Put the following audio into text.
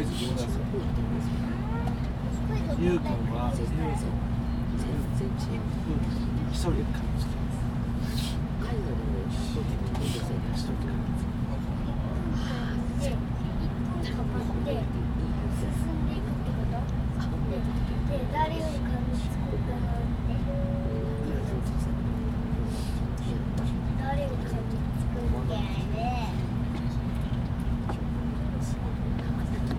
クイズ。どうだすゆうくんは全然一人で